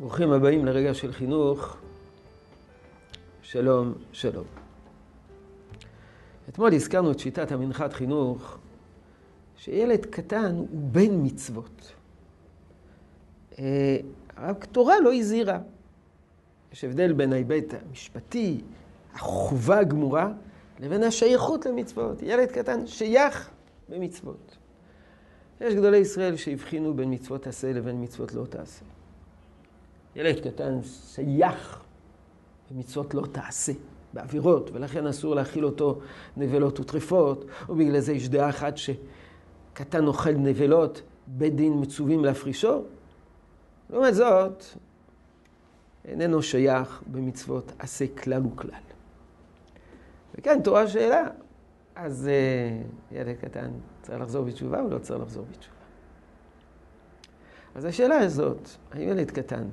ברוכים הבאים לרגע של חינוך. שלום, שלום. אתמול הזכרנו את שיטת המנחת חינוך, שילד קטן הוא בן מצוות. אה, רק תורה לא הזהירה. יש הבדל בין ההיבט המשפטי, החובה הגמורה, לבין השייכות למצוות. ילד קטן שייך במצוות. יש גדולי ישראל שהבחינו בין מצוות עשה לבין מצוות לא תעשה. ילד קטן שייך במצוות לא תעשה, בעבירות, ולכן אסור להכיל אותו נבלות וטרפות, ובגלל זה יש דעה אחת שקטן אוכל נבלות, בית דין מצווים להפרישו. לעומת זאת, איננו שייך במצוות עשה כלל וכלל. וכאן תורה שאלה, אז uh, ילד קטן צריך לחזור בתשובה או לא צריך לחזור בתשובה? אז השאלה הזאת, האם ילד קטן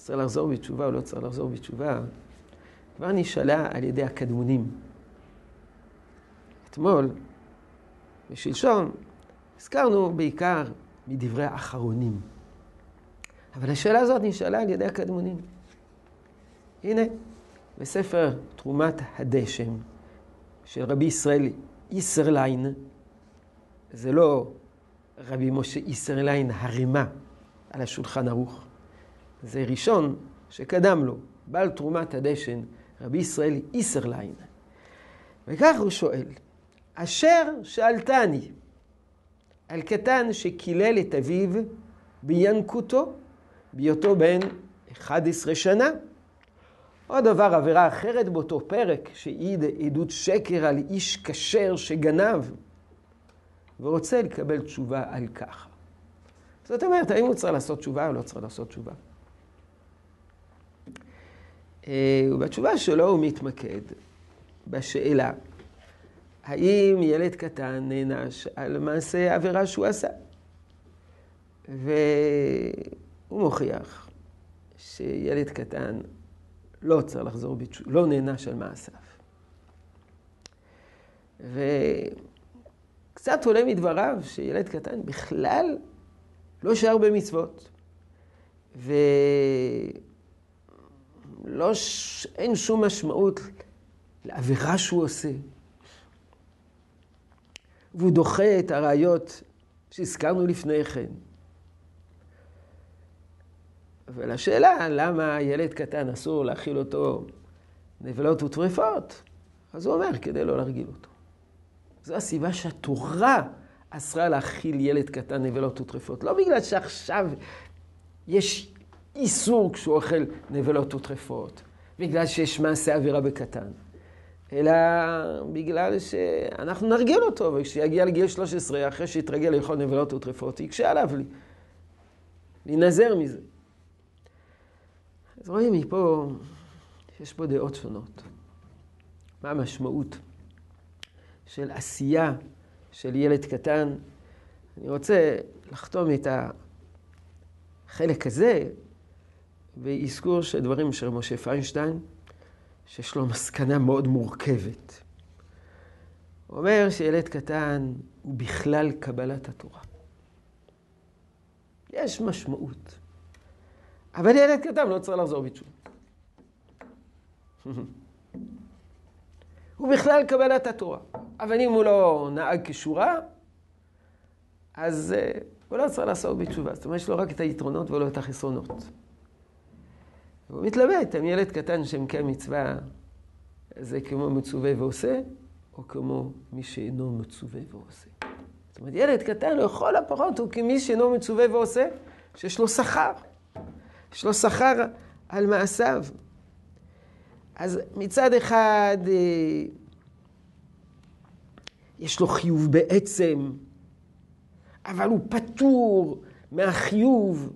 צריך לחזור בתשובה או לא צריך לחזור בתשובה, כבר נשאלה על ידי הקדמונים. אתמול ושלשום הזכרנו בעיקר מדברי האחרונים. אבל השאלה הזאת נשאלה על ידי הקדמונים. הנה, בספר תרומת הדשם של רבי ישראל איסרליין, זה לא רבי משה איסרליין הרימה על השולחן ערוך, זה ראשון שקדם לו, בעל תרומת הדשן, רבי ישראל איסרליין. וכך הוא שואל, אשר שאלתני על קטן שקילל את אביו בינקותו, בהיותו בן 11 שנה. עוד דבר, עבירה אחרת באותו פרק, שהעיד עדות שקר על איש כשר שגנב, ורוצה לקבל תשובה על כך. זאת אומרת, האם הוא צריך לעשות תשובה או לא צריך לעשות תשובה? אה, ובתשובה שלו הוא מתמקד בשאלה, האם ילד קטן נענש על מעשה העבירה שהוא עשה? והוא מוכיח שילד קטן לא צריך לחזור בתשובה, לא נענש על מעשיו. וקצת עולה מדבריו שילד קטן בכלל לא שר במצוות. ו... לא, אין שום משמעות לעבירה שהוא עושה. והוא דוחה את הראיות שהזכרנו לפני כן. ולשאלה למה ילד קטן אסור להאכיל אותו נבלות וטרפות, אז הוא אומר, כדי לא להרגיל אותו. זו הסיבה שהתורה אסרה להאכיל ילד קטן נבלות וטרפות. לא בגלל שעכשיו יש איסור כשהוא אוכל נבלות וטרפות, בגלל שיש מעשה עבירה בקטן, אלא בגלל שאנחנו נרגיל אותו, וכשיגיע לגיל 13, אחרי שיתרגל לאכול נבלות וטרפות, יקשה עליו לי, להינזר מזה. אז רואים מפה שיש פה דעות שונות. מה המשמעות של עשייה של ילד קטן? אני רוצה לחתום את החלק הזה ואזכור של דברים של משה פיינשטיין, שיש לו מסקנה מאוד מורכבת. הוא אומר שילד קטן הוא בכלל קבלת התורה. יש משמעות. אבל ילד קטן לא צריך לחזור בתשובה. הוא בכלל קבלת התורה. אבל אם הוא לא נהג כשורה, אז uh, הוא לא צריך לעשות בתשובה. זאת אומרת, יש לו רק את היתרונות ולא את החסרונות. הוא מתלבט, אם ילד קטן שמקיים מצווה, זה כמו מצווה ועושה, או כמו מי שאינו מצווה ועושה. זאת אומרת, ילד קטן, לכל הפחות, הוא כמי שאינו מצווה ועושה, שיש לו שכר. יש לו שכר על מעשיו. אז מצד אחד, אה, יש לו חיוב בעצם, אבל הוא פטור מהחיוב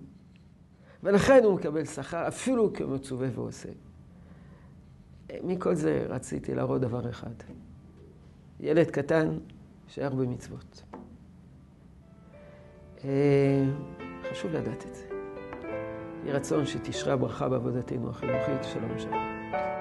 ולכן הוא מקבל שכר אפילו כמצווה ועושה. מכל זה רציתי להראות דבר אחד. ילד קטן שייך במצוות. אה, חשוב לדעת את זה. יהי רצון שתשרה ברכה בעבודתנו החינוכית. שלום ושלום.